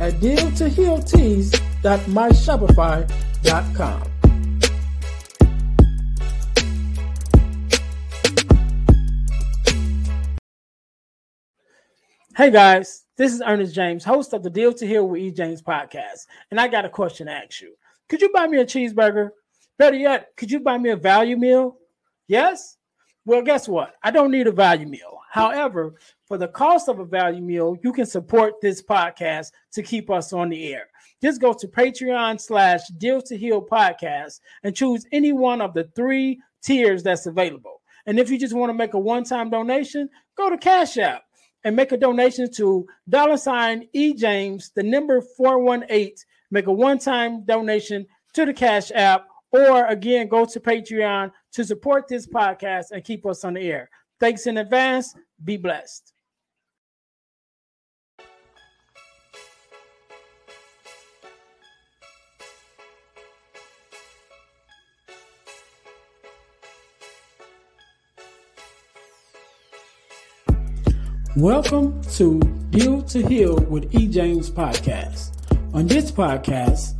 at deal2healtees.myshopify.com. Hey guys, this is Earnest James, host of the Deal to Heal with E. James podcast, and I got a question to ask you. Could you buy me a cheeseburger? Better yet, could you buy me a value meal? Yes? Well, guess what? I don't need a value meal. However, for the cost of a value meal, you can support this podcast to keep us on the air. Just go to Patreon slash Deal to Heal podcast and choose any one of the three tiers that's available. And if you just want to make a one-time donation, go to Cash App and make a donation to dollar sign E James, the number 418. Make a one-time donation to the Cash App, or again, go to Patreon to support this podcast and keep us on the air. Thanks in advance. Be blessed. Welcome to Deal to Heal with E. James podcast. On this podcast,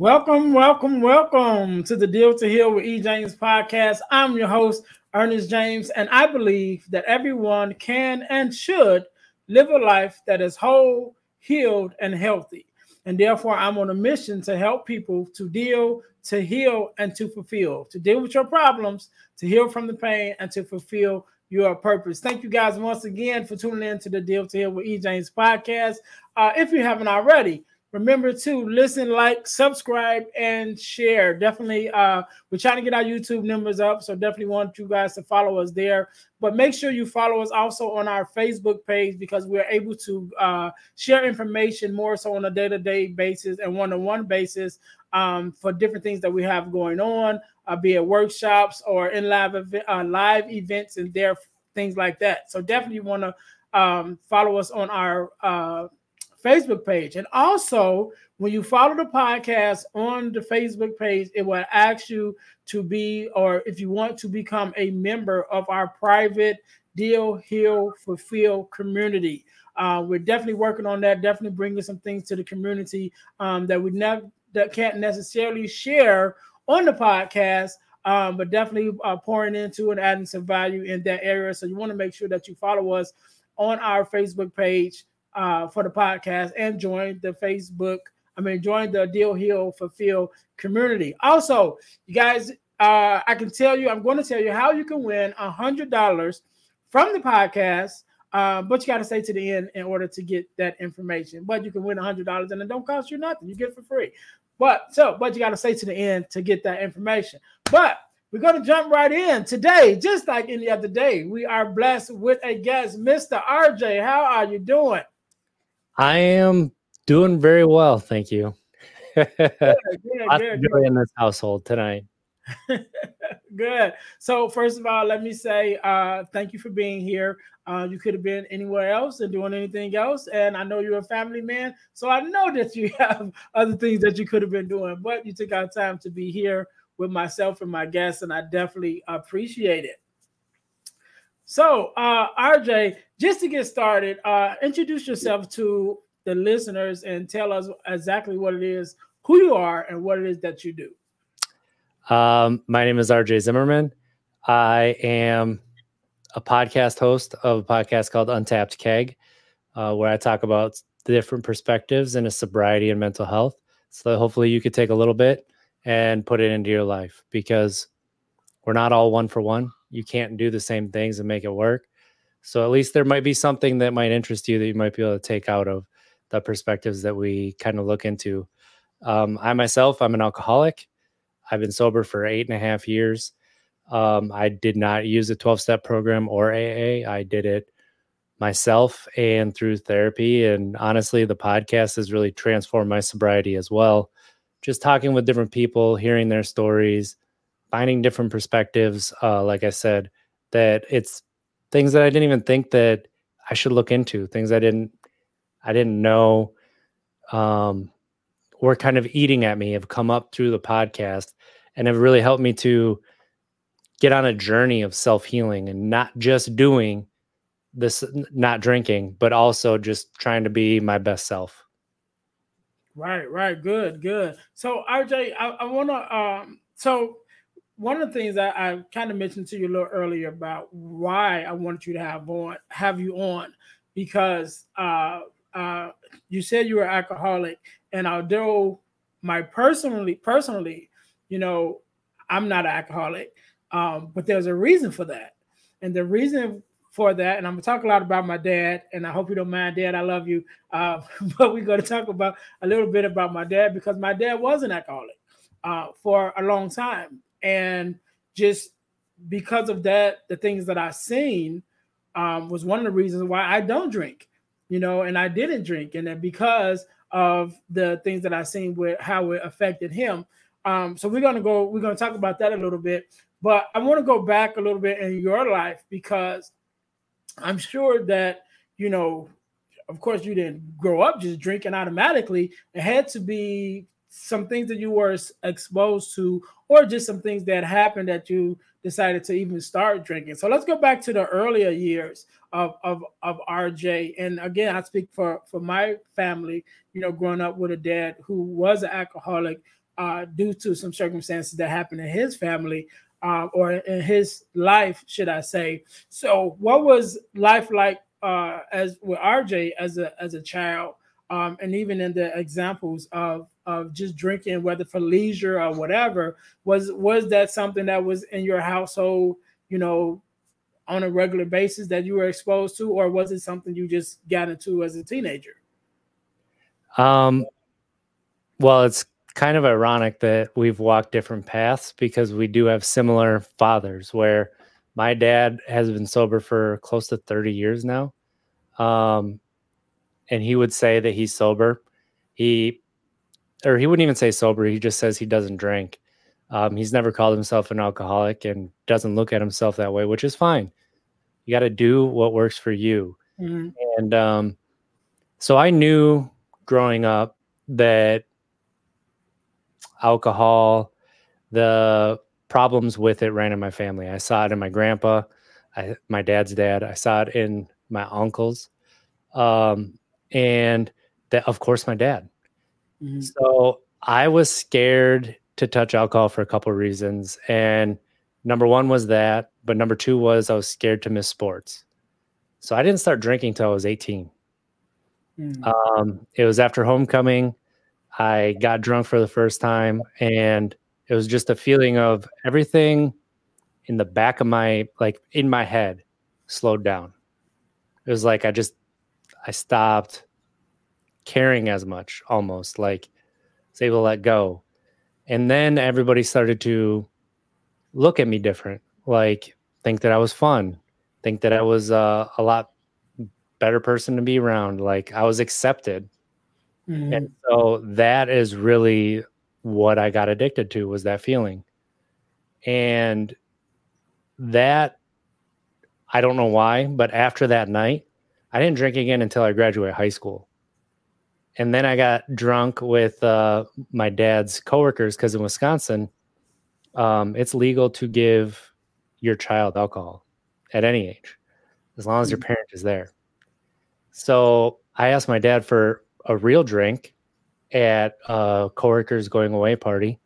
Welcome, welcome, welcome to the Deal to Heal with E. James podcast. I'm your host, Earnest James, and I believe that everyone can and should live a life that is whole, healed, and healthy. And therefore, I'm on a mission to help people to deal, to heal, and to fulfill, to deal with your problems, to heal from the pain, and to fulfill your purpose. Thank you guys once again for tuning in to the Deal to Heal with E. James podcast. Uh, if you haven't already, remember to listen like subscribe and share. Definitely uh we're trying to get our youtube numbers up so definitely want you guys to follow us there. But make sure you follow us also on our facebook page because we're able to uh share information more so on a day-to-day basis and one-on-one basis um for different things that we have going on uh, be it workshops or in live event, uh, live events and there things like that. So definitely want to um follow us on our uh Facebook page. And also, when you follow the podcast on the Facebook page, it will ask you to be, or if you want to become a member of our private Deal, Heal, Fulfill community. Uh, we're definitely working on that, definitely bringing some things to the community um, that we never that can't necessarily share on the podcast. Um, but definitely uh, pouring into and adding some value in that area. So you want to make sure that you follow us on our Facebook page uh, for the podcast and join the Facebook. I mean, join the Deal Heal Fulfill community. Also, you guys, uh, I can tell you, I'm going to tell you how you can win a hundred dollars from the podcast. Uh, but you got to stay to the end in order to get that information. But you can win a hundred dollars and it don't cost you nothing. You get it for free. But so, but you got to stay to the end to get that information. But we're going to jump right in today, just like any other day. We are blessed with a guest, Mr. RJ. How are you doing? I am doing very well, thank you. good, good, good, good. in this household tonight. good. So first of all, let me say uh, thank you for being here. Uh, you could have been anywhere else and doing anything else, and I know you're a family man, so I know that you have other things that you could have been doing, but you took out time to be here with myself and my guests, and I definitely appreciate it. So, uh, RJ, just to get started, uh, introduce yourself to the listeners and tell us exactly what it is, who you are, and what it is that you do. Um, my name is RJ Zimmerman. I am a podcast host of a podcast called Untapped Keg, uh, where I talk about the different perspectives in a sobriety and mental health. So hopefully you could take a little bit and put it into your life because we're not all one for one. You can't do the same things and make it work. So at least there might be something that might interest you that you might be able to take out of the perspectives that we kind of look into. Um, I myself, I'm an alcoholic. I've been sober for eight and a half years. Um, I did not use a 12 step program or AA. I did it myself and through therapy. And honestly, the podcast has really transformed my sobriety as well. Just talking with different people, hearing their stories, finding different perspectives. Uh, like I said, that it's things that I didn't even think that I should look into, things I didn't, I didn't know, um, were kind of eating at me have come up through the podcast and have really helped me to get on a journey of self healing and not just doing this, not drinking, but also just trying to be my best self. Right, right, good, good. So RJ, I, I want to. Um, so one of the things that I kind of mentioned to you a little earlier about why I wanted you to have on, have you on, because uh, uh, you said you were alcoholic, and although my personally, personally, you know, I'm not an alcoholic, um, but there's a reason for that, and the reason for that, and I'm gonna talk a lot about my dad, and I hope you don't mind, Dad. I love you, uh, but we're gonna talk about a little bit about my dad because my dad was an alcoholic uh, for a long time, and just because of that, the things that I've seen um, was one of the reasons why I don't drink, you know, and I didn't drink, and then because of the things that I've seen with how it affected him. Um, so we're gonna go, we're gonna talk about that a little bit, but I want to go back a little bit in your life because I'm sure that you know, of course, you didn't grow up just drinking automatically. It had to be some things that you were exposed to, or just some things that happened that you decided to even start drinking. So let's go back to the earlier years of of, of RJ. And again, I speak for for my family. You know, growing up with a dad who was an alcoholic uh, due to some circumstances that happened in his family. Uh, or in his life, should I say? So, what was life like uh, as with RJ as a as a child, um, and even in the examples of of just drinking, whether for leisure or whatever, was was that something that was in your household, you know, on a regular basis that you were exposed to, or was it something you just got into as a teenager? Um, well, it's kind of ironic that we've walked different paths because we do have similar fathers. Where my dad has been sober for close to thirty years now, um, and he would say that he's sober. He or he wouldn't even say sober. He just says he doesn't drink. Um, he's never called himself an alcoholic and doesn't look at himself that way, which is fine. You got to do what works for you. Mm-hmm. And um, so I knew growing up that alcohol, the problems with it ran in my family. I saw it in my grandpa, I, my dad's dad. I saw it in my uncles, um, and that, of course, my dad. Mm-hmm. So I was scared to touch alcohol for a couple of reasons. And number one was that, but number two was I was scared to miss sports. So I didn't start drinking till I was 18. Mm-hmm. Um, it was after homecoming. I got drunk for the first time, and it was just a feeling of everything in the back of my, like in my head, slowed down. It was like I just, I stopped caring as much almost like was able to let go. And then everybody started to look at me different like think that i was fun think that i was uh, a lot better person to be around like i was accepted. Mm-hmm. and so that is really what i got addicted to was that feeling. And that i don't know why but after that night i didn't drink again until i graduated high school and then I got drunk with uh, my dad's coworkers because in Wisconsin, um, it's legal to give your child alcohol at any age, as long as your mm. parent is there. So I asked my dad for a real drink at a coworker's going away party,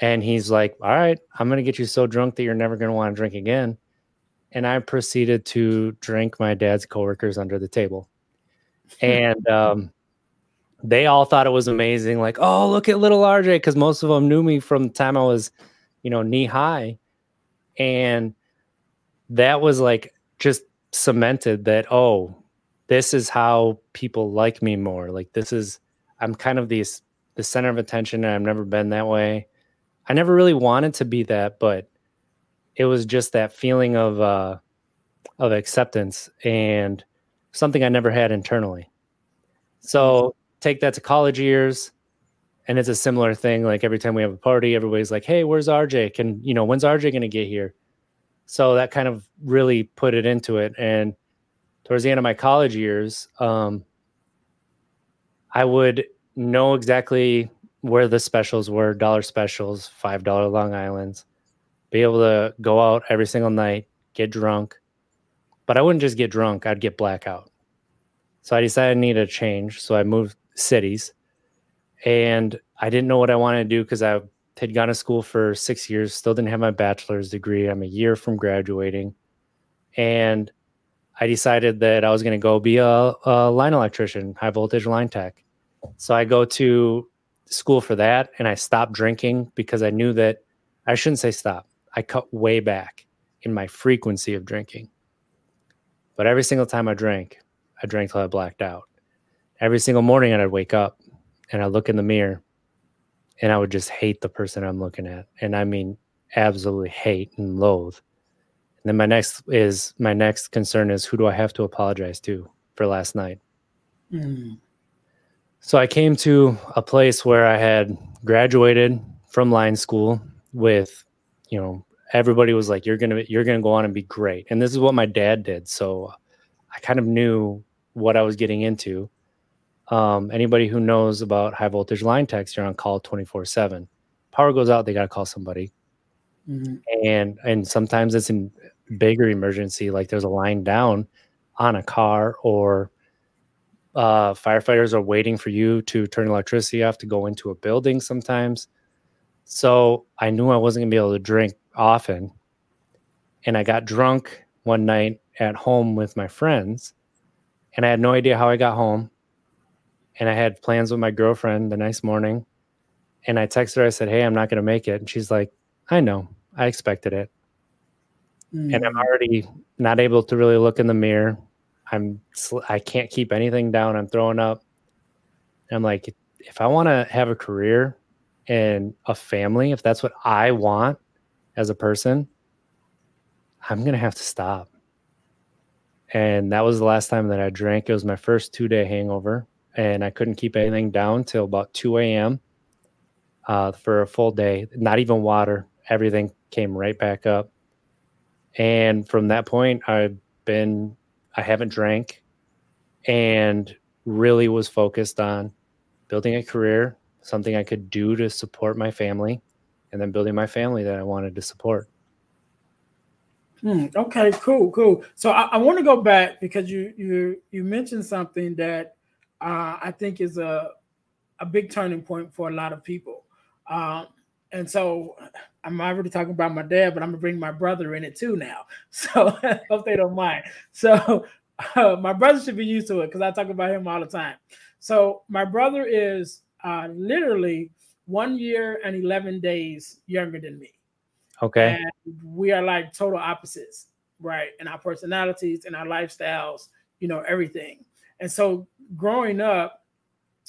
and he's like, "All right, I'm gonna get you so drunk that you're never gonna want to drink again." And I proceeded to drink my dad's coworkers under the table, and um, they all thought it was amazing. Like, oh, look at little RJ, because most of them knew me from the time I was, you know, knee high. And that was like just cemented that, oh, this is how people like me more. Like, this is, I'm kind of the, the center of attention, and I've never been that way. I never really wanted to be that, but it was just that feeling of, uh, of acceptance and something I never had internally. So take that to college years and it's a similar thing like every time we have a party everybody's like hey where's rj can you know when's rj going to get here? So that kind of really put it into it and towards the end of my college years um, i would know exactly where the specials were dollar specials five dollar long islands be able to go out every single night get drunk but i wouldn't just get drunk i'd get blackout so i decided i needed a change so i moved cities. And I didn't know what I wanted to do because I had gone to school for six years, still didn't have my bachelor's degree. I'm a year from graduating. And I decided that I was going to go be a, a line electrician, high voltage line tech. So I go to school for that and I stopped drinking because I knew that I shouldn't say stop. I cut way back in my frequency of drinking. But every single time I drank, I drank till I blacked out every single morning I'd wake up and I'd look in the mirror and I would just hate the person I'm looking at. And I mean, absolutely hate and loathe. And then my next is my next concern is who do I have to apologize to for last night? Mm. So I came to a place where I had graduated from line school with, you know, everybody was like, you're going to, you're to go on and be great. And this is what my dad did. So I kind of knew what I was getting into. Um, anybody who knows about high voltage line techs, you're on call 24 7. Power goes out, they got to call somebody. Mm-hmm. And and sometimes it's in bigger emergency, like there's a line down on a car, or uh, firefighters are waiting for you to turn electricity off to go into a building sometimes. So I knew I wasn't gonna be able to drink often. And I got drunk one night at home with my friends, and I had no idea how I got home and I had plans with my girlfriend the next morning. And I texted her, I said, Hey, I'm not going to make it. And she's like, I know, I expected it. Mm. And I'm already not able to really look in the mirror. I'm, I can't keep anything down. I'm throwing up. And I'm like, if I want to have a career and a family, if that's what I want as a person, I'm going to have to stop. And that was the last time that I drank. It was my first two day hangover and I couldn't keep anything down till about 2 a.m. Uh, for a full day, not even water. Everything came right back up. And from that point, I've been, I haven't drank and really was focused on building a career, something I could do to support my family, and then building my family that I wanted to support. Hmm, okay, cool, cool. So I, I want to go back because you you you mentioned something that uh, I think is a a big turning point for a lot of people. Um, and so I'm already talking about my dad, but I'm gonna bring my brother in it too now. So I hope they don't mind. So uh, my brother should be used to it because I talk about him all the time. So my brother is uh, literally one year and 11 days younger than me. Okay. And we are like total opposites, right? In our personalities and our lifestyles, you know, everything. And so growing up,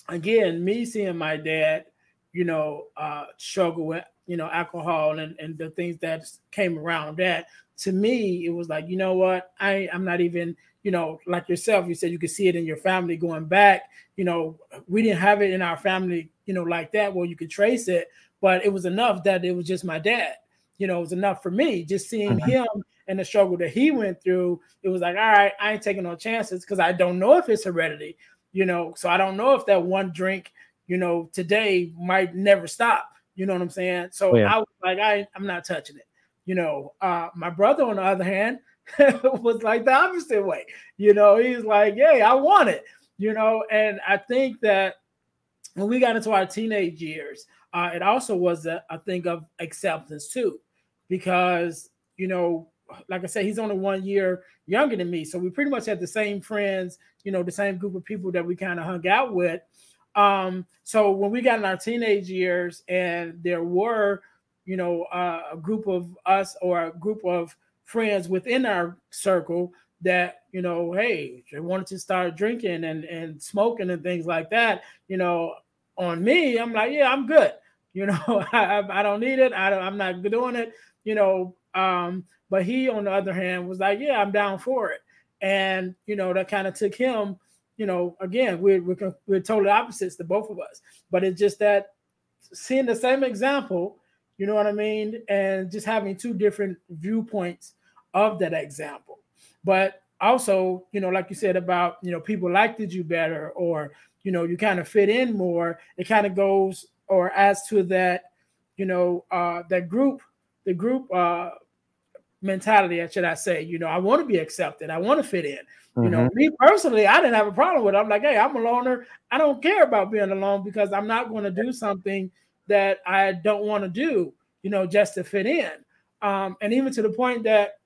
again, me seeing my dad, you know, uh, struggle with, you know, alcohol and, and the things that came around that, to me, it was like, you know what? I, I'm not even, you know, like yourself, you said you could see it in your family going back. You know, we didn't have it in our family, you know, like that where you could trace it, but it was enough that it was just my dad. You know, it was enough for me just seeing mm-hmm. him and the struggle that he went through, it was like, all right, I ain't taking no chances because I don't know if it's heredity, you know. So I don't know if that one drink, you know, today might never stop. You know what I'm saying? So oh, yeah. I was like, I, I'm not touching it. You know, uh, my brother, on the other hand, was like the opposite way. You know, he's like, yeah, I want it. You know, and I think that when we got into our teenage years, uh, it also was a, a thing of acceptance too, because you know like I said, he's only one year younger than me. So we pretty much had the same friends, you know, the same group of people that we kind of hung out with. Um, so when we got in our teenage years, and there were, you know, uh, a group of us or a group of friends within our circle that you know, hey, they wanted to start drinking and and smoking and things like that. You know, on me, I'm like, yeah, I'm good. You know, I, I don't need it. I I'm not doing it. You know, um, but he, on the other hand, was like, yeah, I'm down for it. And you know, that kind of took him. You know, again, we're, we're we're totally opposites to both of us. But it's just that seeing the same example, you know what I mean, and just having two different viewpoints of that example. But also, you know, like you said about, you know, people liked you better or, you know, you kind of fit in more. It kind of goes or adds to that, you know, uh, that group, the group uh, mentality, I should I say, you know, I want to be accepted. I want to fit in. Mm-hmm. You know, mm-hmm. me personally, I didn't have a problem with it. I'm like, hey, I'm a loner. I don't care about being alone because I'm not going to do something that I don't want to do, you know, just to fit in. Um, and even to the point that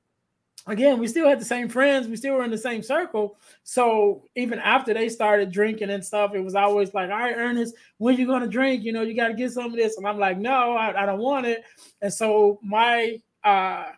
again, we still had the same friends, we still were in the same circle. So even after they started drinking and stuff, it was always like, all right, Earnest, when you gonna drink? You know, you got to get some of this. And I'm like, no, I, I don't want it. And so my uh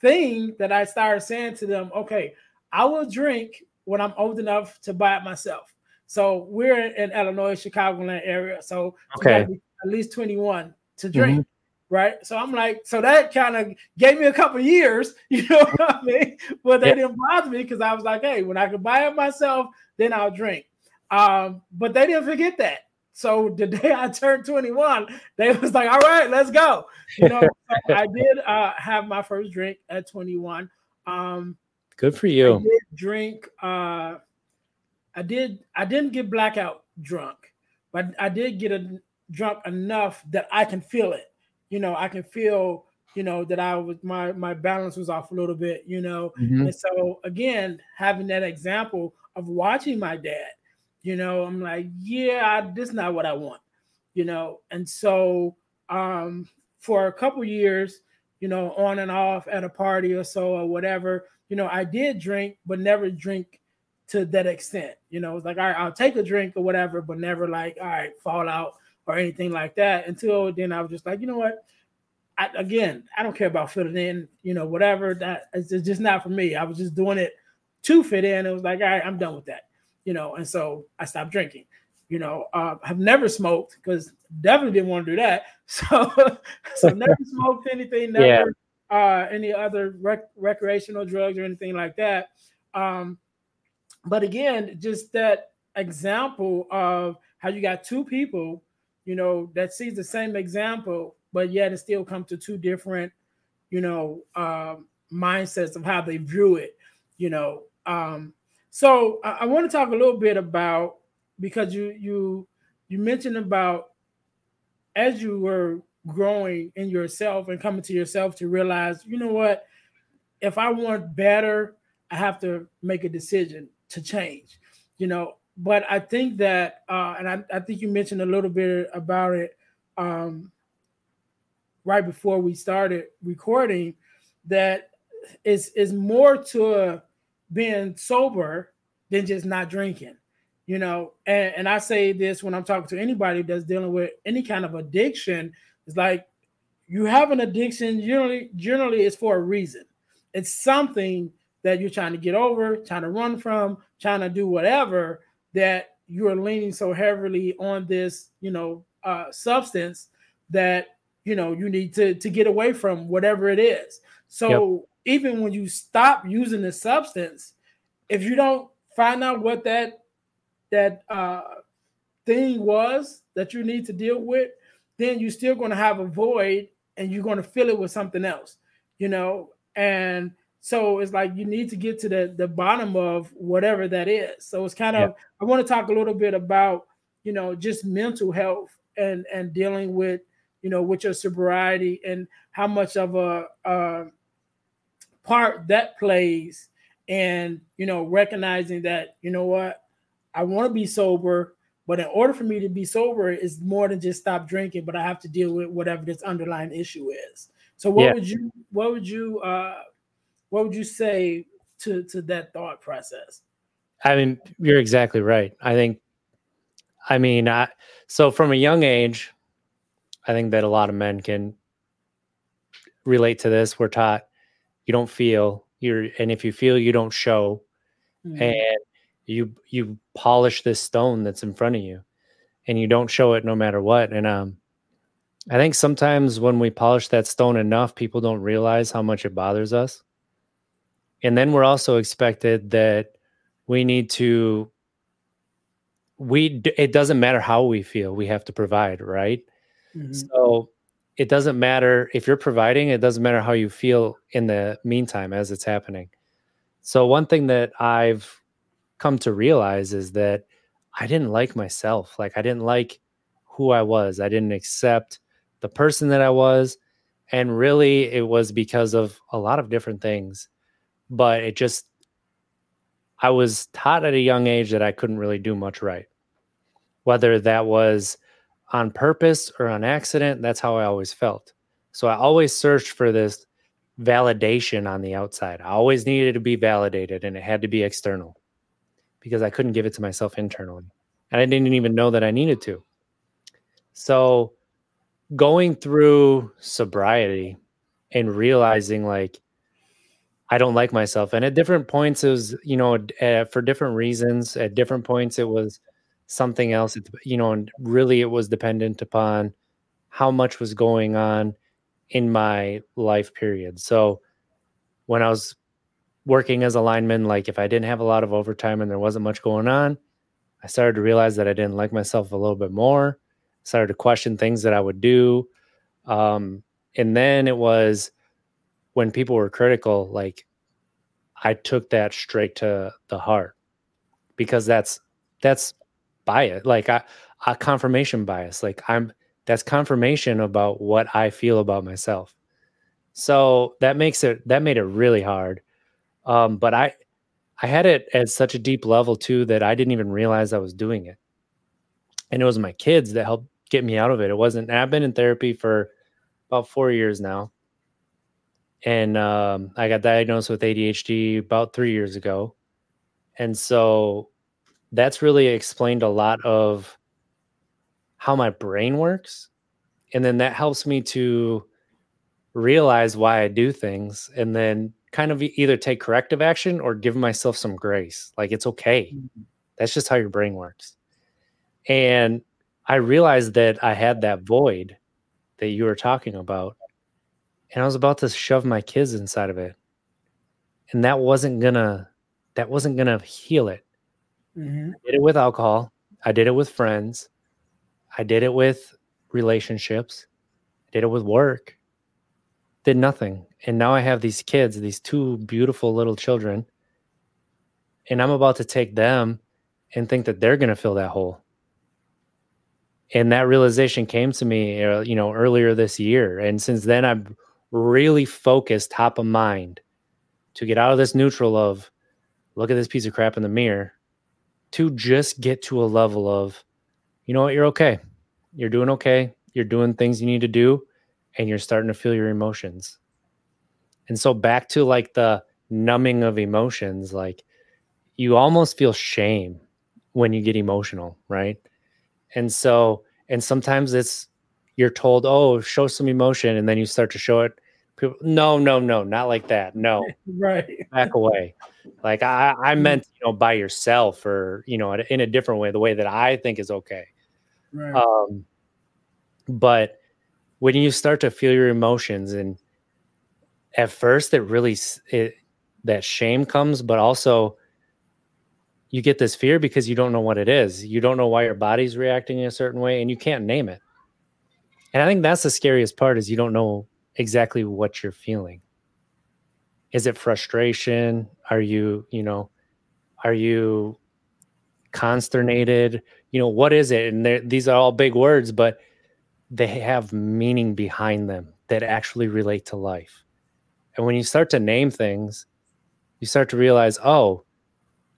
thing that I started saying to them, okay, I will drink when I'm old enough to buy it myself. So we're in Illinois, Chicagoland area. So okay. at least 21 to drink. Mm-hmm right? So I'm like, so that kind of gave me a couple years, you know what I mean? But they yeah. didn't bother me because I was like, hey, when I could buy it myself, then I'll drink. Um, but they didn't forget that. So the day I turned 21, they was like, all right, let's go. You know, I did uh, have my first drink at 21. Um, Good for you. I did drink. Uh, I did. I didn't get blackout drunk, but I did get a drunk enough that I can feel it you know, I can feel, you know, that I was my my balance was off a little bit, you know. Mm-hmm. And so again, having that example of watching my dad, you know, I'm like, yeah, I, this is not what I want, you know. And so um for a couple years, you know, on and off at a party or so or whatever, you know, I did drink, but never drink to that extent. You know, it's like, all right, I'll take a drink or whatever, but never like, all right, fall out or anything like that until then I was just like, you know what? I, again, I don't care about fitting in, you know, whatever. That it's just not for me. I was just doing it to fit in. It was like, all right, I'm done with that, you know. And so I stopped drinking. You know, uh, I've never smoked because definitely didn't want to do that. So, so never smoked anything, never yeah. uh, any other rec- recreational drugs or anything like that. Um, but again, just that example of how you got two people you know, that sees the same example, but yet it still comes to two different, you know, um, mindsets of how they view it, you know. Um, so I, I want to talk a little bit about because you you you mentioned about as you were growing in yourself and coming to yourself to realize, you know what, if I want better, I have to make a decision to change. You know, but I think that, uh, and I, I, think you mentioned a little bit about it um, right before we started recording, that is is more to being sober than just not drinking, you know. And, and I say this when I'm talking to anybody that's dealing with any kind of addiction. It's like you have an addiction. Generally, generally, it's for a reason. It's something that you're trying to get over, trying to run from, trying to do whatever that you are leaning so heavily on this, you know, uh, substance that you know you need to to get away from whatever it is. So yep. even when you stop using the substance, if you don't find out what that that uh, thing was that you need to deal with, then you're still going to have a void and you're going to fill it with something else, you know. And so it's like you need to get to the the bottom of whatever that is. So it's kind of yeah. I want to talk a little bit about you know just mental health and and dealing with you know with your sobriety and how much of a, a part that plays and you know recognizing that you know what I want to be sober but in order for me to be sober is more than just stop drinking but I have to deal with whatever this underlying issue is. So what yeah. would you what would you uh what would you say to to that thought process? I mean, you're exactly right. I think I mean, I, so from a young age, I think that a lot of men can relate to this. We're taught you don't feel you're, and if you feel, you don't show, mm-hmm. and you you polish this stone that's in front of you, and you don't show it no matter what. And um, I think sometimes when we polish that stone enough, people don't realize how much it bothers us. And then we're also expected that we need to we it doesn't matter how we feel we have to provide right? Mm-hmm. so it doesn't matter if you're providing it doesn't matter how you feel in the meantime as it's happening. So one thing that i've come to realize is that i didn't like myself like i didn't like who i was. I didn't accept the person that i was. And really it was because of a lot of different things but it just i was taught at a young age that i couldn't really do much right whether that was on purpose or on accident. That's how I always felt. So I always searched for this validation on the outside. I always needed to be validated and it had to be external because I couldn't give it to myself internally. And I didn't even know that I needed to. So going through sobriety and realizing like I don't like myself. And at different points, it was, you know, uh, for different reasons. At different points, it was something else you know and really it was dependent upon how much was going on in my life period so when i was working as a lineman like if i didn't have a lot of overtime and there wasn't much going on i started to realize that i didn't like myself a little bit more started to question things that i would do um, and then it was when people were critical like i took that straight to the heart because that's that's bias, like a, a confirmation bias. Like I'm that's confirmation about what I feel about myself. So that makes it that made it really hard. Um, but I I had it at such a deep level too that I didn't even realize I was doing it. And it was my kids that helped get me out of it. It wasn't I've been in therapy for about four years now. And um, I got diagnosed with ADHD about three years ago. And so that's really explained a lot of how my brain works. And then that helps me to realize why I do things and then kind of either take corrective action or give myself some grace. Like it's okay. Mm-hmm. That's just how your brain works. And I realized that I had that void that you were talking about. And I was about to shove my kids inside of it. And that wasn't gonna that wasn't gonna heal it. Mm-hmm. I did it with alcohol. I did it with friends. I did it with relationships. I did it with work. Did nothing. And now I have these kids, these two beautiful little children. And I'm about to take them and think that they're going to fill that hole. And that realization came to me, uh, you know, earlier this year. And since then, I've really focused top of mind to get out of this neutral of look at this piece of crap in the mirror to just get to a level of, you know what, you're okay. You're doing okay. You're doing things you need to do, and you're starting to feel your emotions. And so back to like the numbing of emotions, like you almost feel shame when you get emotional, right? And so, and sometimes it's you're told, oh, show some emotion, and then you start to show it. People, no, no, no, not like that. No, right. Back away. Like I, I mm-hmm. meant, you know, by yourself or, you know, in a different way, the way that I think is okay. Right. Um, but when you start to feel your emotions and at first it really, it, that shame comes, but also you get this fear because you don't know what it is. You don't know why your body's reacting in a certain way and you can't name it. And I think that's the scariest part is you don't know exactly what you're feeling. Is it frustration? Are you you know are you consternated? You know what is it? And these are all big words but they have meaning behind them that actually relate to life. And when you start to name things you start to realize oh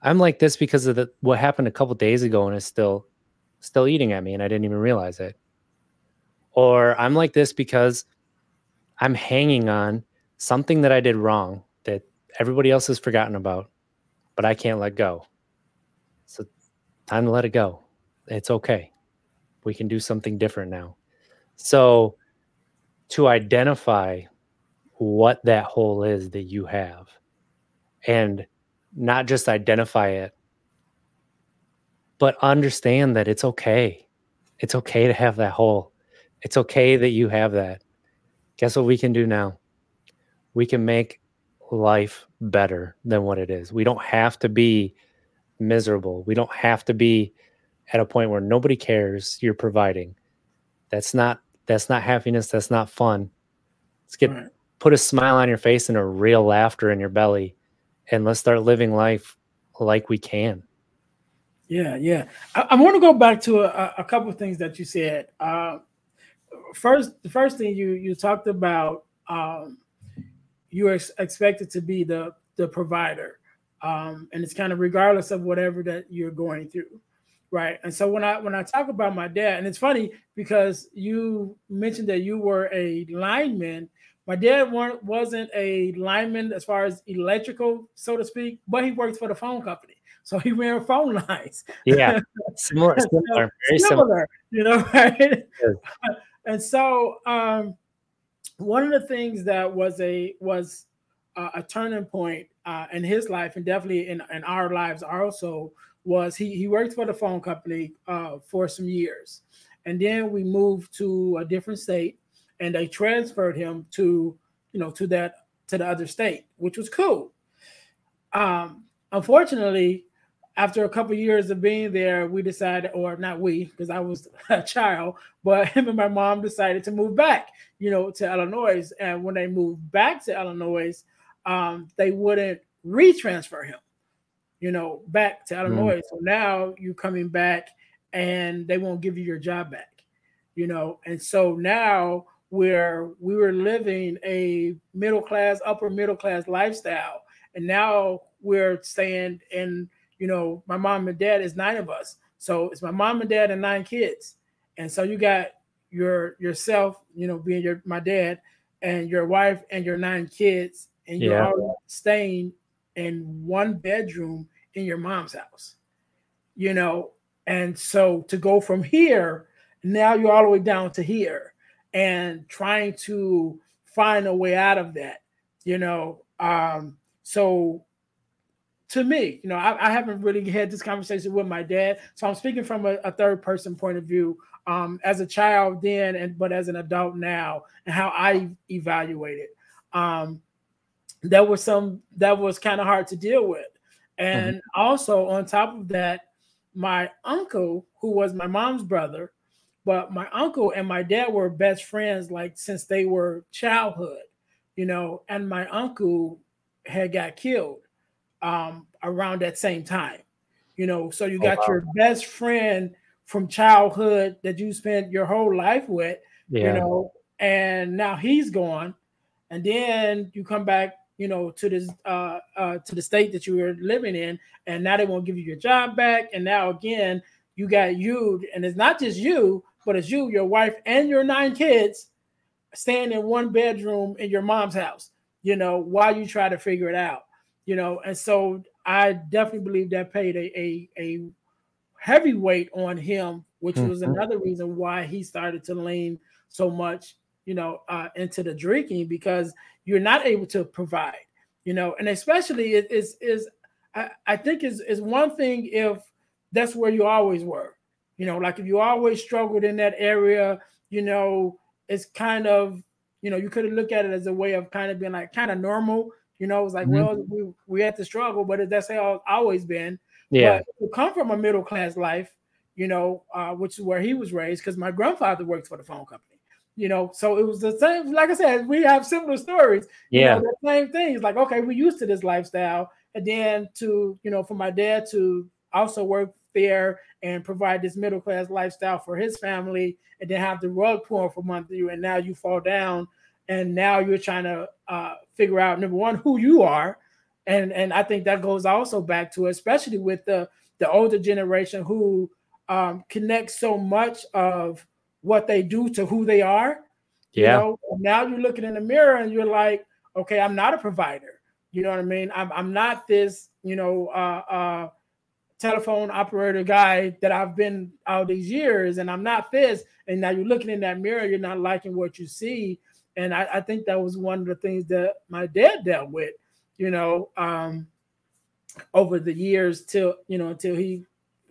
i'm like this because of the, what happened a couple days ago and it's still still eating at me and i didn't even realize it or i'm like this because i'm hanging on something that I did wrong that everybody else has forgotten about, but I can't let go. So time to let it go. it's okay. We can do something different now. So to identify what that hole is that you have and not just identify it, but understand that it's okay. It's okay to have that hole. It's okay that you have that. Guess what we can do now? We can make life better than what it is. We don't have to be miserable. We don't have to be at a point where nobody cares you're providing. That's not that's not happiness, that's not fun. Let's get right. put a smile on your face and a real laughter in your belly and let's start living life like we can. Yeah, yeah. I, I want to go back to a, a couple of things that you said. Uh, first, the first thing you you talked about, um, you are expected to be the the provider, um, and it's kind of regardless of whatever that you're going through, right? And so when I when I talk about my dad, and it's funny because you mentioned that you were a lineman. My dad wasn't a lineman as far as electrical, so to speak, but he worked for the phone company. So he ran phone lines. Yeah, similar, similar, very similar, similar. You know, right? And so um, one of the things that was a was a, a turning point uh, in his life, and definitely in, in our lives also, was he he worked for the phone company uh, for some years, and then we moved to a different state, and they transferred him to you know to that to the other state, which was cool. Um, unfortunately, after a couple of years of being there, we decided, or not we, because I was a child, but him and my mom decided to move back, you know, to Illinois. And when they moved back to Illinois, um, they wouldn't retransfer him, you know, back to mm. Illinois. Mm. So now you're coming back and they won't give you your job back, you know. And so now where we were living a middle class, upper middle class lifestyle, and now we're staying in you know, my mom and dad is nine of us. So it's my mom and dad and nine kids. And so you got your yourself, you know, being your my dad and your wife and your nine kids, and you're yeah. all staying in one bedroom in your mom's house. You know, and so to go from here, now you're all the way down to here and trying to find a way out of that, you know. Um, so to me, you know, I, I, haven't really had this conversation with my dad, so I'm speaking from a, a third person point of view. Um, as a child then, and but as an adult now, and how I evaluated. Um, that was some that was kind of hard to deal with, and mm-hmm. also on top of that, my uncle, who was my mom's brother, but my uncle and my dad were best friends like since they were childhood, you know, and my uncle had got killed um, around that same time. You know, so you oh, got oh, wow. your best friend from childhood that you spent your whole life with, yeah. you know, and now he's gone. And then you come back, you know, to this uh, uh to the state that you were living in, and now they won't give you your job back. And now again, you got you, and it's not just you, but it's you, your wife, and your nine kids staying in one bedroom in your mom's house, you know, while you try to figure it out you know, and so I definitely believe that paid a a, a heavy weight on him, which mm-hmm. was another reason why he started to lean so much, you know, uh, into the drinking because you're not able to provide, you know, and especially it is is I, I think is is one thing if that's where you always were, you know, like if you always struggled in that area, you know, it's kind of you know you could look at it as a way of kind of being like kind of normal you know, it was like, mm-hmm. well, we, we had to struggle, but that's how it's always been. Yeah. But to come from a middle class life, you know, uh, which is where he was raised, because my grandfather worked for the phone company. You know, so it was the same. Like I said, we have similar stories. Yeah, you know, the same thing. things. Like, okay, we used to this lifestyle, and then to you know, for my dad to also work there and provide this middle class lifestyle for his family, and then have the rug pulled from under you, and now you fall down and now you're trying to uh, figure out number one who you are, and and I think that goes also back to especially with the the older generation who um, connects so much of what they do to who they are. Yeah. You know, now you're looking in the mirror and you're like, okay, I'm not a provider. You know what I mean? I'm I'm not this, you know, uh, uh, telephone operator guy that I've been all these years, and I'm not this. And now you're looking in that mirror, you're not liking what you see. And I, I think that was one of the things that my dad dealt with, you know, um, over the years till you know until he,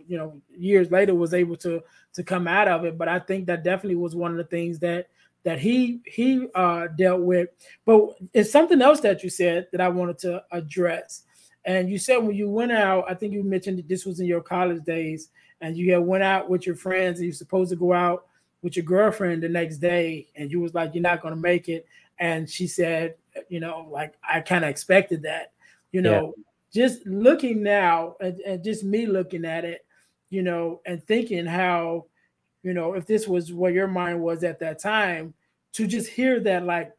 you know, years later was able to to come out of it. But I think that definitely was one of the things that that he he uh, dealt with. But it's something else that you said that I wanted to address. And you said when you went out, I think you mentioned that this was in your college days, and you had went out with your friends, and you're supposed to go out with your girlfriend the next day, and you was like, "You're not going to make it," and she said, "You know, like I kind of expected that." You know, yeah. just looking now, and, and just me looking at it, you know, and thinking how, you know, if this was where your mind was at that time, to just hear that, like,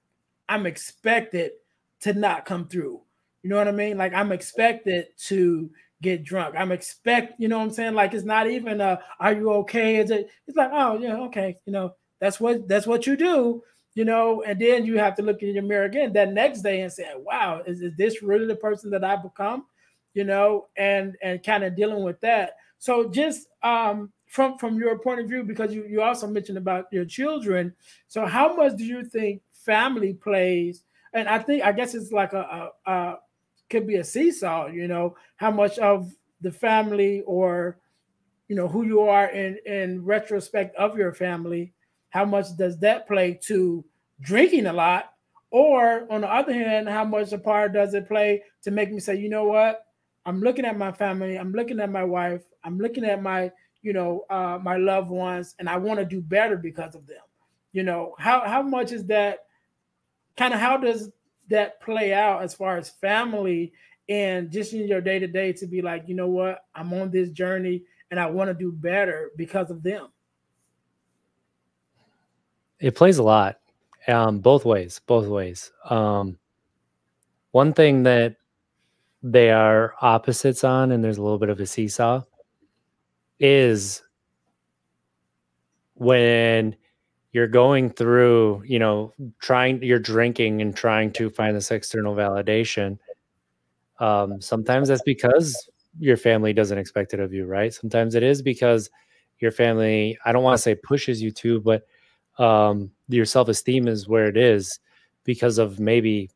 I'm expected to not come through you know what I mean? Like I'm expected to get drunk. I'm expect, you know what I'm saying? Like it's not even a are you okay? Is it it's like, oh yeah, okay, you know, that's what that's what you do, you know, and then you have to look in your mirror again that next day and say, Wow, is, is this really the person that I've become? You know, and and kind of dealing with that. So just um from from your point of view, because you, you also mentioned about your children. So how much do you think family plays? And I think I guess it's like a, a, a could be a seesaw, you know, how much of the family or you know who you are in in retrospect of your family, how much does that play to drinking a lot? Or on the other hand, how much a part does it play to make me say, you know what? I'm looking at my family, I'm looking at my wife, I'm looking at my, you know, uh, my loved ones, and I want to do better because of them. You know, how how much is that kind of how does that play out as far as family and just in your day to day to be like, you know what, I'm on this journey and I want to do better because of them? It plays a lot, um, both ways, both ways. Um, one thing that they are opposites on, and there's a little bit of a seesaw, is when you're going through, you know, trying, you're drinking and trying to find this external validation. Um, sometimes that's because your family doesn't expect it of you, right? Sometimes it is because your family, I don't want to say pushes you to, but um, your self esteem is where it is because of maybe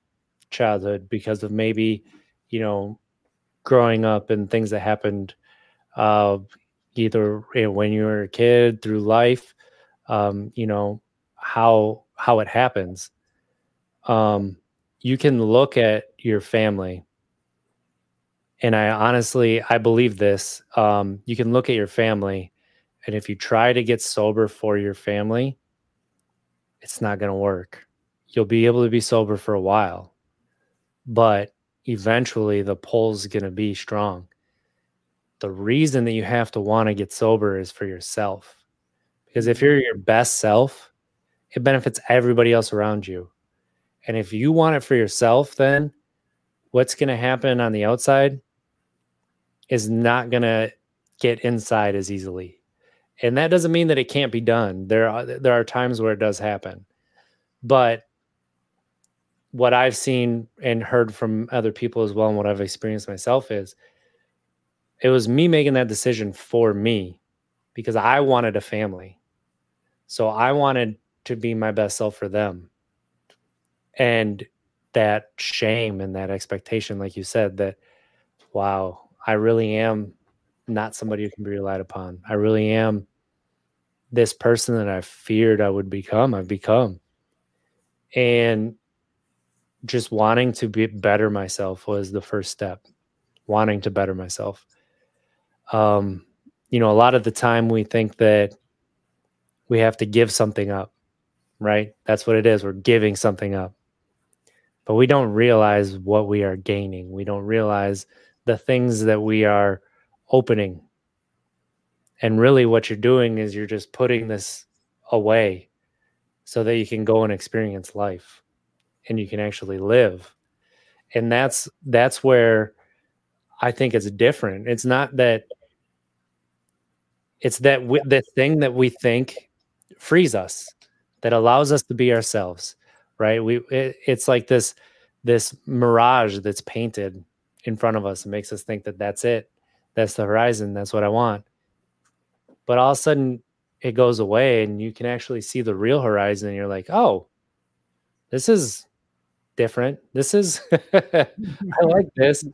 childhood, because of maybe, you know, growing up and things that happened uh, either you know, when you were a kid through life um, you know how how it happens. Um, you can look at your family. And i honestly i believe this um, you can look at your family and if you try to get sober for your family it's not going to work. You'll be able to be sober for a while but eventually the pull's going to be strong. The reason that you have to want to get sober is for yourself because if you're your best self, it benefits everybody else around you. And if you want it for yourself, then what's going to happen on the outside is not going to get inside as easily. And that doesn't mean that it can't be done. There are there are times where it does happen. But what I've seen and heard from other people as well and what I've experienced myself is it was me making that decision for me because I wanted a family. So I wanted to be my best self for them. And that shame and that expectation, like you said, that, wow, I really am not somebody who can be relied upon. I really am this person that I feared I would become. I've become. And just wanting to be better myself was the first step, wanting to better myself. Um, you know, a lot of the time we think that we have to give something up, right? That's what it is. We're giving something up. But we don't realize what we are gaining. We don't realize the things that we are opening. And really, what you're doing is you're just putting this away so that you can go and experience life and you can actually live. And that's that's where I think it's different. It's not that it's that w- the thing that we think frees us that allows us to be ourselves right we it, it's like this this mirage that's painted in front of us and makes us think that that's it That's the horizon. That's what I want. But all of a sudden it goes away and you can actually see the real horizon. And you're like, oh, this is different. This is, I like this.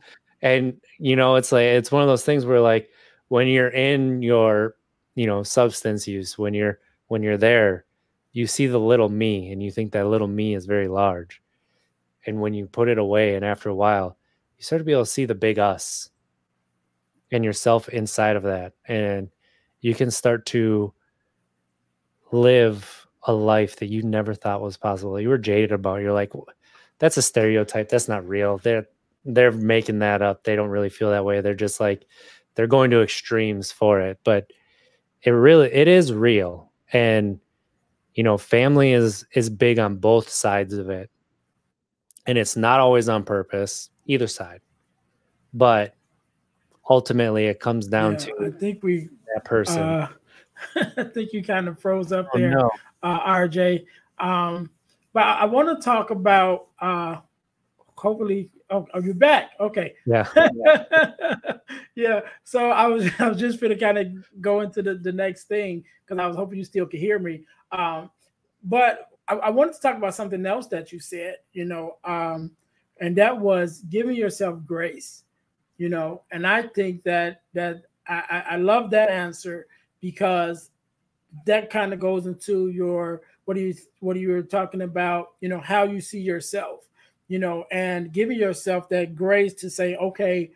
And, you know, it's like, it's one of those things where like when you're in your, you know, substance use, when you're, when you're there, you see the little me and you think that little me is very large. And when you put it away and after a while, you start to be able to see the big us and yourself inside of that. And you can start to live a life that you never thought was possible. You were jaded about. You're like, that's a stereotype. That's not real. They're they're making that up. They don't really feel that way. They're just like they're going to extremes for it. But it really it is real. And you know, family is is big on both sides of it. And it's not always on purpose, either side. But ultimately it comes down yeah, to I think we that person. Uh, I think you kind of froze up Oh, there, no. uh, RJ. Um, but I, I want to talk about. Uh, hopefully, oh, are you back? Okay. Yeah. yeah. So I was I was just gonna kind of go into the, the next thing because I was hoping you still could hear me. Um, but I, I wanted to talk about something else that you said, you know, um, and that was giving yourself grace, you know, and I think that that I, I I love that answer because that kind of goes into your what are you what are you talking about, you know, how you see yourself, you know, and giving yourself that grace to say, okay,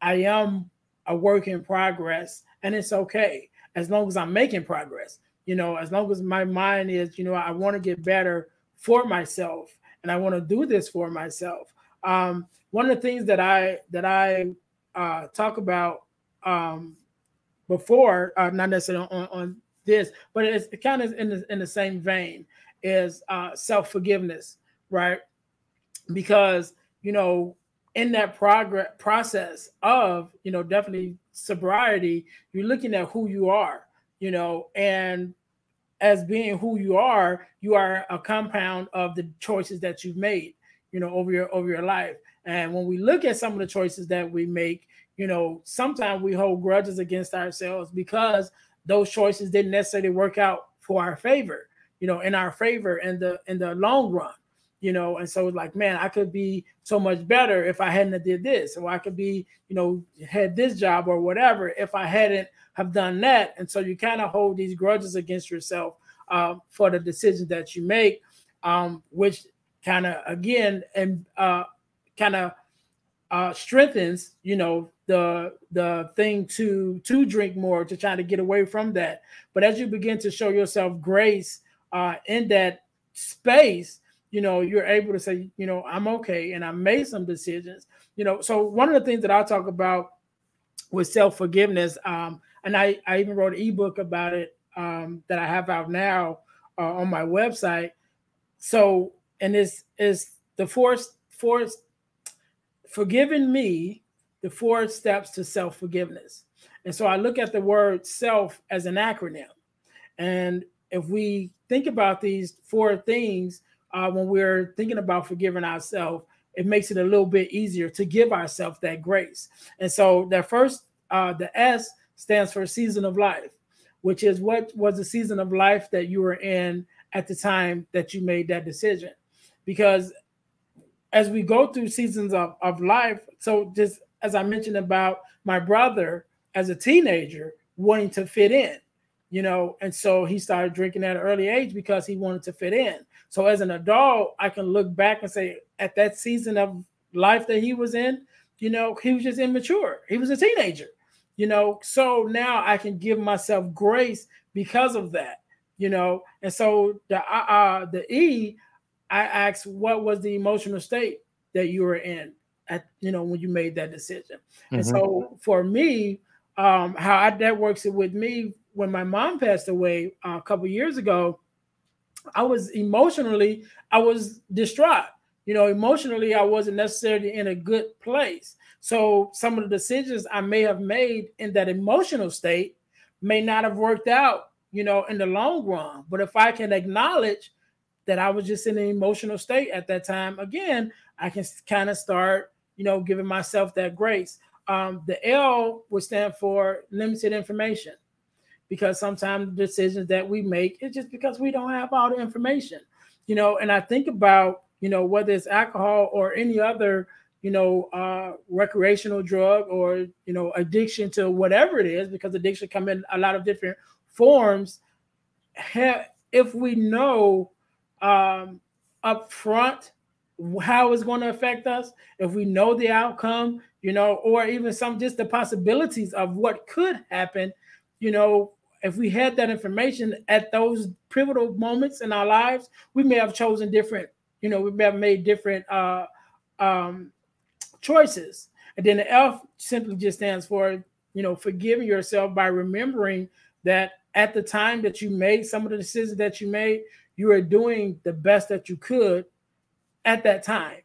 I am a work in progress and it's okay as long as I'm making progress. You know, as long as my mind is, you know, I want to get better for myself and I want to do this for myself. Um, one of the things that I that I uh, talk about um, before, uh, not necessarily on, on this, but it's kind of in the, in the same vein is uh, self forgiveness, right? Because you know, in that progress process of you know definitely sobriety, you're looking at who you are, you know, and as being who you are, you are a compound of the choices that you've made, you know, over your over your life. And when we look at some of the choices that we make, you know, sometimes we hold grudges against ourselves because those choices didn't necessarily work out for our favor, you know, in our favor in the in the long run, you know. And so, like, man, I could be so much better if I hadn't did this, or I could be, you know, had this job or whatever if I hadn't have done that. And so you kind of hold these grudges against yourself uh, for the decisions that you make, um, which kind of again and uh, kind of uh, strengthens, you know, the the thing to to drink more to try to get away from that. But as you begin to show yourself grace uh, in that space, you know, you're able to say, you know, I'm okay, and I made some decisions. You know, so one of the things that I talk about with self forgiveness, um, and I I even wrote an ebook about it um, that I have out now uh, on my website. So, and this is the four four forgiving me the four steps to self forgiveness. And so I look at the word self as an acronym. And if we think about these four things uh, when we're thinking about forgiving ourselves, it makes it a little bit easier to give ourselves that grace. And so that first, uh, the S stands for season of life, which is what was the season of life that you were in at the time that you made that decision. Because as we go through seasons of, of life, so just as I mentioned about my brother as a teenager wanting to fit in, you know, and so he started drinking at an early age because he wanted to fit in. So as an adult, I can look back and say at that season of life that he was in, you know, he was just immature. He was a teenager, you know. So now I can give myself grace because of that, you know. And so the uh, the E, I asked what was the emotional state that you were in at you know when you made that decision. And Mhm. so for me, um, how I, that works with me when my mom passed away uh, a couple years ago, I was emotionally I was distraught. You know, emotionally I wasn't necessarily in a good place. So some of the decisions I may have made in that emotional state may not have worked out, you know, in the long run. But if I can acknowledge that I was just in an emotional state at that time, again, I can kind of start, you know, giving myself that grace. um, the L would stand for limited information because sometimes the decisions that we make is just because we don't have all the information, you know. And I think about, you know, whether it's alcohol or any other, you know, uh, recreational drug or, you know, addiction to whatever it is, because addiction come in a lot of different forms. If we know um, up front how it's going to affect us, if we know the outcome, you know, or even some just the possibilities of what could happen, you know, if we had that information at those pivotal moments in our lives, we may have chosen different, you know, we may have made different uh, um, choices. And then the F simply just stands for, you know, forgiving yourself by remembering that at the time that you made some of the decisions that you made, you were doing the best that you could at that time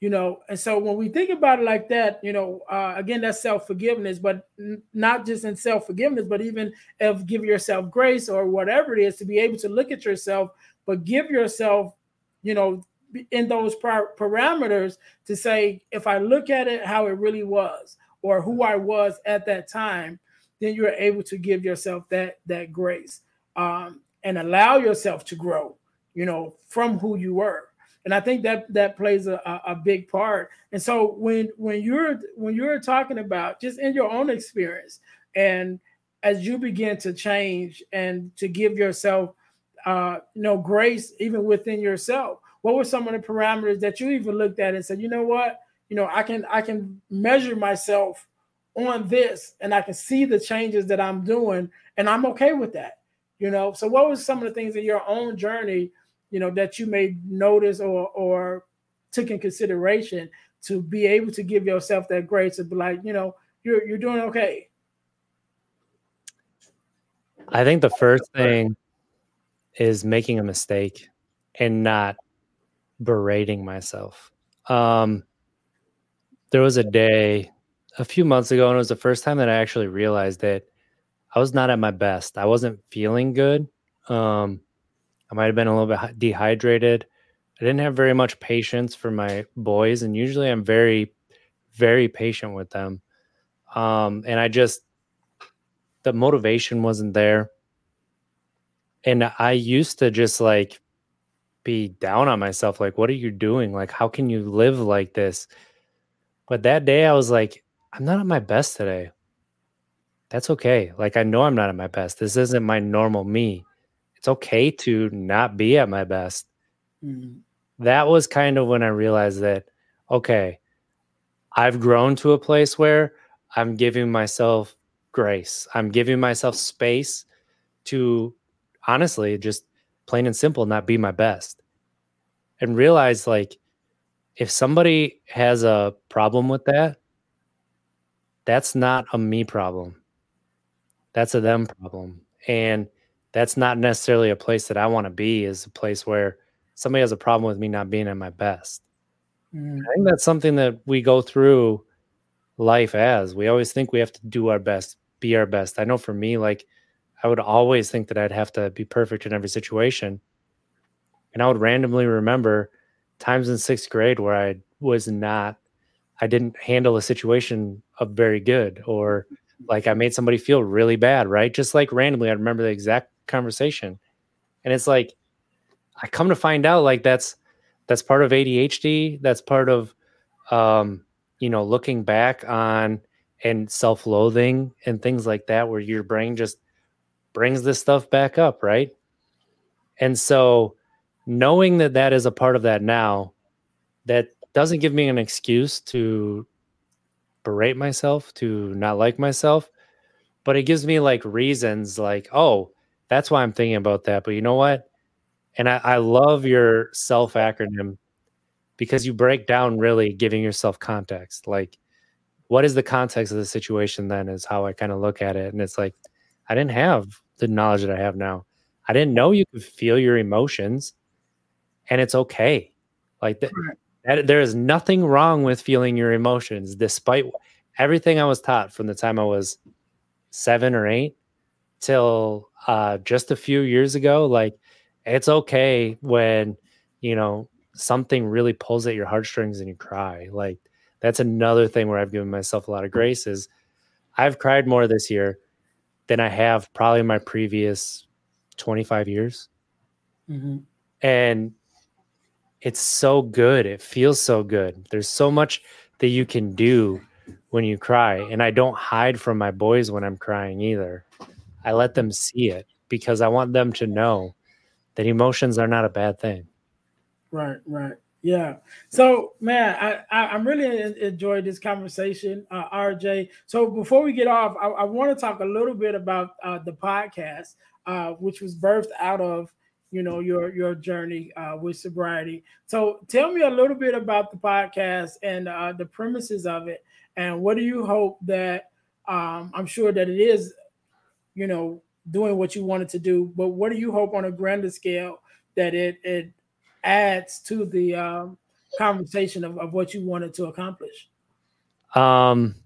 you know and so when we think about it like that you know uh, again that's self-forgiveness but n- not just in self-forgiveness but even of give yourself grace or whatever it is to be able to look at yourself but give yourself you know in those par- parameters to say if i look at it how it really was or who i was at that time then you're able to give yourself that that grace um, and allow yourself to grow you know from who you were and I think that that plays a, a big part. And so when when you're when you're talking about just in your own experience, and as you begin to change and to give yourself, uh, you know, grace even within yourself, what were some of the parameters that you even looked at and said, you know what, you know, I can I can measure myself on this, and I can see the changes that I'm doing, and I'm okay with that. You know, so what was some of the things in your own journey? You know that you may notice or or took in consideration to be able to give yourself that grace to be like you know you're you're doing okay. I think the first thing is making a mistake and not berating myself. Um there was a day a few months ago and it was the first time that i actually realized that i was not at my best. I wasn't feeling good. Um I might have been a little bit dehydrated. I didn't have very much patience for my boys, and usually I'm very, very patient with them. Um, and I just, the motivation wasn't there. And I used to just like be down on myself, like, what are you doing? Like, how can you live like this? But that day I was like, I'm not at my best today. That's okay. Like, I know I'm not at my best. This isn't my normal me it's okay to not be at my best. Mm-hmm. That was kind of when I realized that, okay, I've grown to a place where I'm giving myself grace. I'm giving myself space to honestly just plain and simple not be my best. And realize like if somebody has a problem with that, that's not a me problem. That's a them problem. And that's not necessarily a place that I want to be is a place where somebody has a problem with me not being at my best. Mm. I think that's something that we go through life as. We always think we have to do our best, be our best. I know for me, like I would always think that I'd have to be perfect in every situation. And I would randomly remember times in sixth grade where I was not, I didn't handle a situation of very good, or like I made somebody feel really bad, right? Just like randomly, I remember the exact conversation. And it's like I come to find out like that's that's part of ADHD, that's part of um you know looking back on and self-loathing and things like that where your brain just brings this stuff back up, right? And so knowing that that is a part of that now that doesn't give me an excuse to berate myself to not like myself but it gives me like reasons like oh that's why I'm thinking about that. But you know what? And I, I love your self acronym because you break down really giving yourself context. Like, what is the context of the situation then is how I kind of look at it. And it's like, I didn't have the knowledge that I have now. I didn't know you could feel your emotions and it's okay. Like that, that there is nothing wrong with feeling your emotions, despite everything I was taught from the time I was seven or eight till uh, just a few years ago. Like it's okay when you know something really pulls at your heartstrings and you cry. Like that's another thing where I've given myself a lot of grace is I've cried more this year than I have probably my previous 25 years. Mm-hmm. And it's so good. It feels so good. There's so much that you can do when you cry. And I don't hide from my boys when I'm crying either. I let them see it because I want them to know that emotions are not a bad thing. Right, right. Yeah. So, man, I, I am really enjoyed this conversation, uh, RJ. So, before we get off, I, I want to talk a little bit about uh, the podcast, uh, which was birthed out of you know your your journey uh, with sobriety. So, tell me a little bit about the podcast and uh, the premises of it, and what do you hope that um, I'm sure that it is, you know, doing what you wanted to do, but what do you hope on a grander scale that it it adds to the um, conversation of, of what you wanted to accomplish? Um,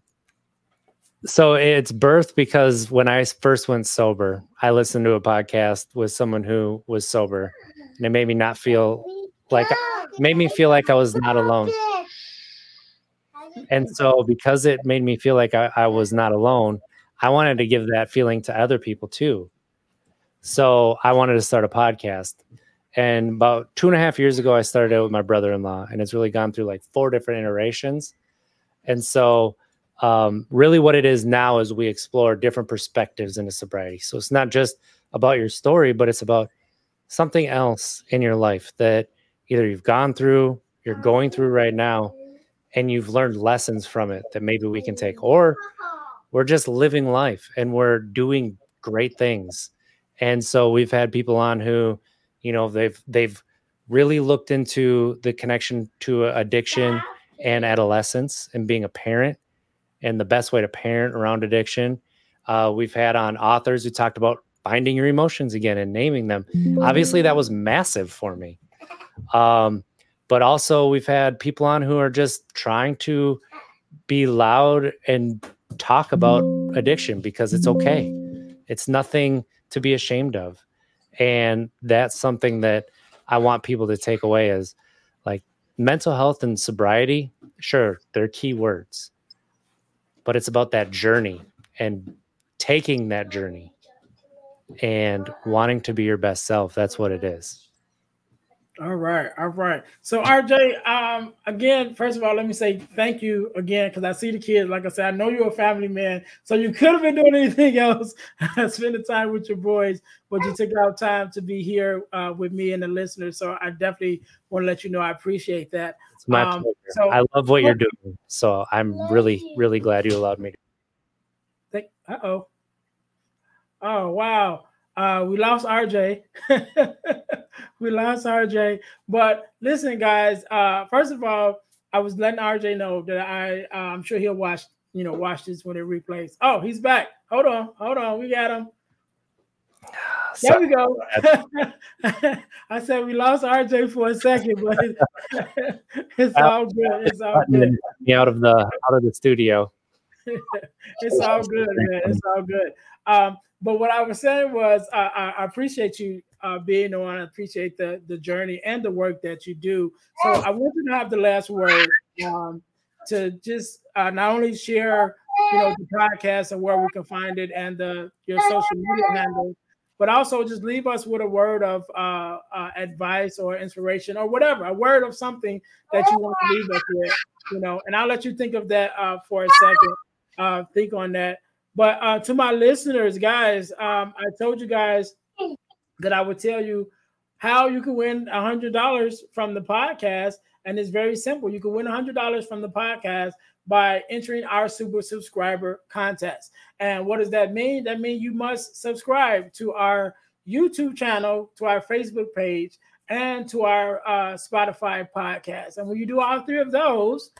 so it's birth because when I first went sober, I listened to a podcast with someone who was sober, and it made me not feel like made me feel like I was not alone. And so, because it made me feel like I, I was not alone, I wanted to give that feeling to other people too. So I wanted to start a podcast. And about two and a half years ago, I started it with my brother in law, and it's really gone through like four different iterations. And so, um, really, what it is now is we explore different perspectives into sobriety. So it's not just about your story, but it's about something else in your life that either you've gone through, you're going through right now, and you've learned lessons from it that maybe we can take, or we're just living life and we're doing great things. And so we've had people on who, you know, they've they've really looked into the connection to addiction and adolescence and being a parent and the best way to parent around addiction. Uh, we've had on authors who talked about finding your emotions again and naming them. Obviously, that was massive for me. Um, but also, we've had people on who are just trying to be loud and talk about addiction because it's okay. It's nothing to be ashamed of. And that's something that I want people to take away is like mental health and sobriety. Sure, they're key words, but it's about that journey and taking that journey and wanting to be your best self. That's what it is. All right, all right. So RJ, um, again, first of all, let me say thank you again because I see the kids. Like I said, I know you're a family man, so you could have been doing anything else, spending time with your boys, but you took out time to be here uh, with me and the listeners. So I definitely want to let you know I appreciate that. It's my um, pleasure. So, I love what you're doing, so I'm really, really glad you allowed me. Uh oh. Oh wow. Uh, we lost RJ. we lost RJ. But listen, guys. Uh, first of all, I was letting RJ know that I uh, I'm sure he'll watch you know watch this when it replays. Oh, he's back. Hold on, hold on. We got him. There we go. I said we lost RJ for a second, but it's, it's all good. It's all good. Me out of the out of the studio. it's all good, man. It's all good. Um, but what I was saying was, I, I appreciate you uh, being on. I appreciate the the journey and the work that you do. So I want you to have the last word um, to just uh, not only share, you know, the podcast and where we can find it and the your social media handle, but also just leave us with a word of uh, uh, advice or inspiration or whatever, a word of something that you want to leave us with, you know. And I'll let you think of that uh, for a second. Uh, think on that. But uh, to my listeners, guys, um, I told you guys that I would tell you how you can win hundred dollars from the podcast, and it's very simple. You can win hundred dollars from the podcast by entering our super subscriber contest. And what does that mean? That means you must subscribe to our YouTube channel, to our Facebook page, and to our uh, Spotify podcast. And when you do all three of those,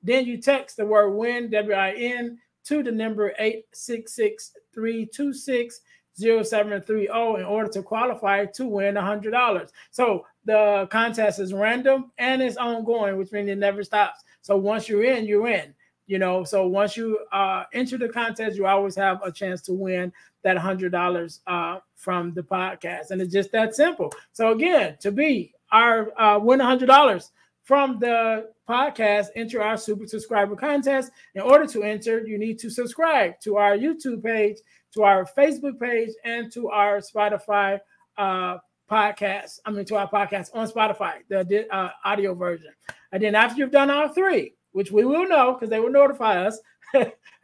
then you text the word win, W I N, to the number 866 326 0730 in order to qualify to win $100. So the contest is random and it's ongoing, which means it never stops. So once you're in, you're in. You know, so once you uh, enter the contest, you always have a chance to win that hundred dollars uh, from the podcast, and it's just that simple. So again, to be our uh, win hundred dollars, from the podcast, enter our super subscriber contest. In order to enter, you need to subscribe to our YouTube page, to our Facebook page, and to our Spotify uh, podcast. I mean, to our podcast on Spotify, the uh, audio version. And then after you've done all three, which we will know because they will notify us,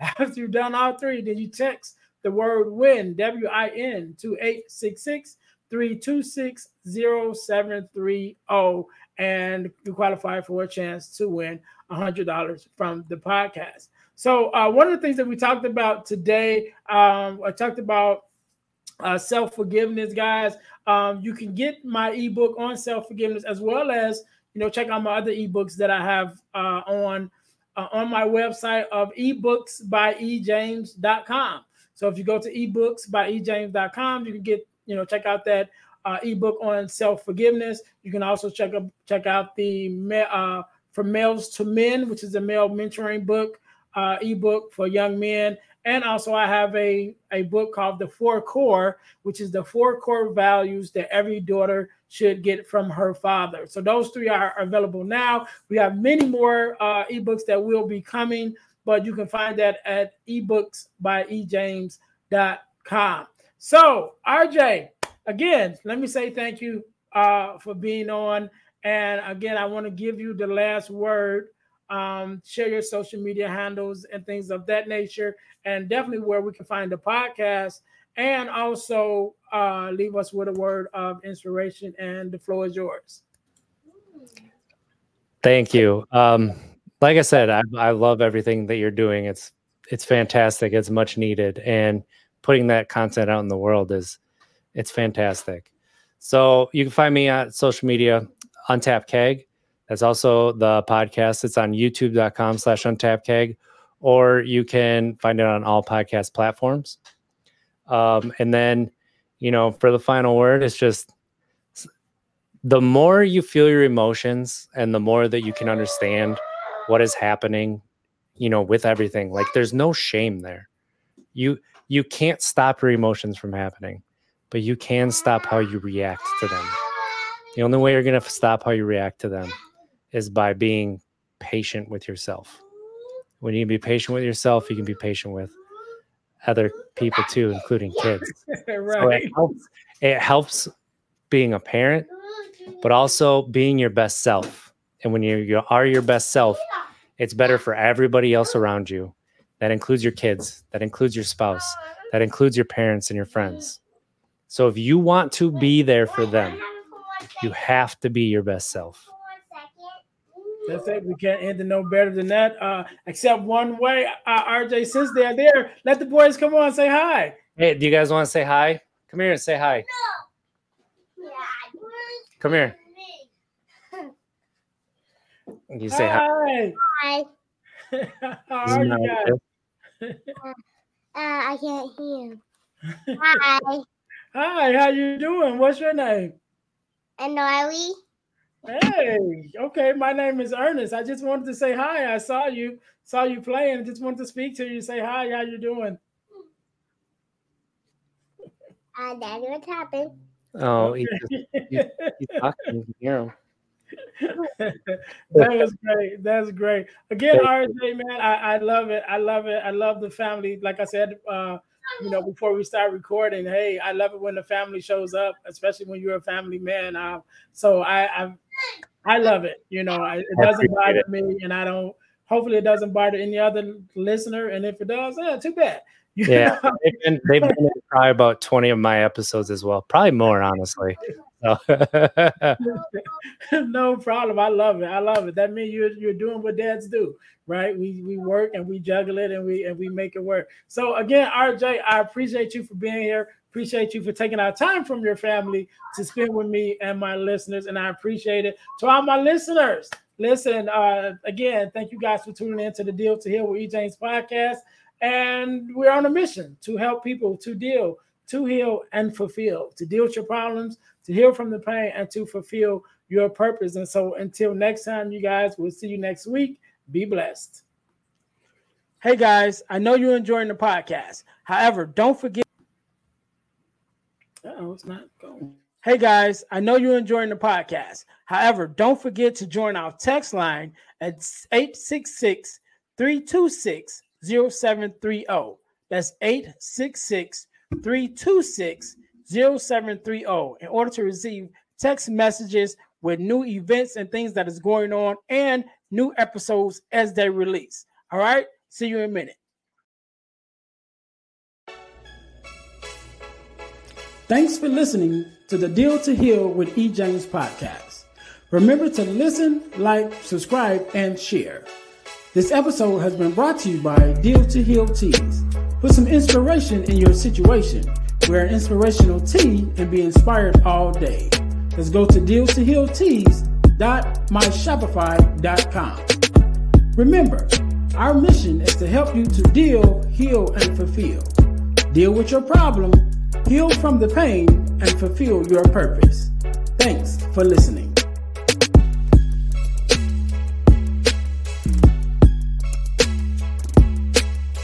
after you've done all three, then you text the word win, W I N, to 866 326 0730 and you qualify for a chance to win $100 from the podcast. So, uh, one of the things that we talked about today, um, I talked about uh, self forgiveness, guys. Um, you can get my ebook on self forgiveness as well as you know check out my other ebooks that I have uh, on uh, on my website of ebooks by ejames.com. So if you go to ebooks by ejames.com, you can get you know check out that uh, ebook on self forgiveness. You can also check up check out the uh, from males to men, which is a male mentoring book uh, ebook for young men. And also, I have a, a book called The Four Core, which is the four core values that every daughter should get from her father. So, those three are available now. We have many more uh, ebooks that will be coming, but you can find that at ebooks by ejames.com. So, RJ, again, let me say thank you uh, for being on. And again, I want to give you the last word. Um, share your social media handles and things of that nature, and definitely where we can find the podcast. And also uh, leave us with a word of inspiration, and the floor is yours. Thank you. Um, like I said, I, I love everything that you're doing. It's it's fantastic. It's much needed, and putting that content out in the world is it's fantastic. So you can find me on social media, Untapped Keg. That's also the podcast. It's on youtube.com slash untapped keg, or you can find it on all podcast platforms. Um, and then, you know, for the final word, it's just the more you feel your emotions and the more that you can understand what is happening, you know, with everything, like there's no shame there. You you can't stop your emotions from happening but you can stop how you react to them. The only way you're going to stop how you react to them is by being patient with yourself. When you can be patient with yourself, you can be patient with other people too, including kids. right. So it helps, it helps being a parent, but also being your best self. And when you, you are your best self, it's better for everybody else around you. That includes your kids, that includes your spouse, that includes your parents and your friends. So if you want to be there for them, you have to be your best self. That's it. We can't end it no better than that. Uh, except one way. Uh, RJ, since they're there, let the boys come on say hi. Hey, do you guys want to say hi? Come here and say hi. No. Come here. You say hi. Hi. How are you guys? Uh, I can't hear. Hi. Hi, how you doing? What's your name? Annoyly. Hey, okay. My name is Earnest. I just wanted to say hi. I saw you, saw you playing. Just wanted to speak to you. Say hi. How you doing? Uh, Daddy, what's happening? Oh, he's, he's, he's talking. You can hear him. that was great. That's great. Again, RJ, man, I, I love it. I love it. I love the family. Like I said, uh, you know, before we start recording, hey, I love it when the family shows up, especially when you're a family man. Uh, so I, I, I love it. You know, I, it doesn't bother it. me, and I don't. Hopefully, it doesn't bother any other listener. And if it does, yeah, too bad. You yeah, they've been, they've been probably about twenty of my episodes as well. Probably more, honestly. So. no problem. I love it. I love it. That means you're you're doing what dads do, right? We we work and we juggle it and we and we make it work. So again, RJ, I appreciate you for being here. Appreciate you for taking our time from your family to spend with me and my listeners, and I appreciate it. To all my listeners, listen uh, again. Thank you guys for tuning in to the Deal to Heal with E. James podcast, and we're on a mission to help people to deal, to heal, and fulfill, to deal with your problems, to heal from the pain, and to fulfill your purpose. And so, until next time, you guys, we'll see you next week. Be blessed. Hey guys, I know you're enjoying the podcast. However, don't forget. Oh, it's not going. Hey guys, I know you're enjoying the podcast. However, don't forget to join our text line at 866 326 0730. That's 866 326 0730 in order to receive text messages with new events and things that is going on and new episodes as they release. All right, see you in a minute. Thanks for listening to the Deal to Heal with E. James podcast. Remember to listen, like, subscribe, and share. This episode has been brought to you by Deal to Heal Tees. Put some inspiration in your situation. Wear an inspirational tee and be inspired all day. Let's go to dealtohealtees.myshopify.com. Remember, our mission is to help you to deal, heal, and fulfill. Deal with your problem heal from the pain, and fulfill your purpose. Thanks for listening.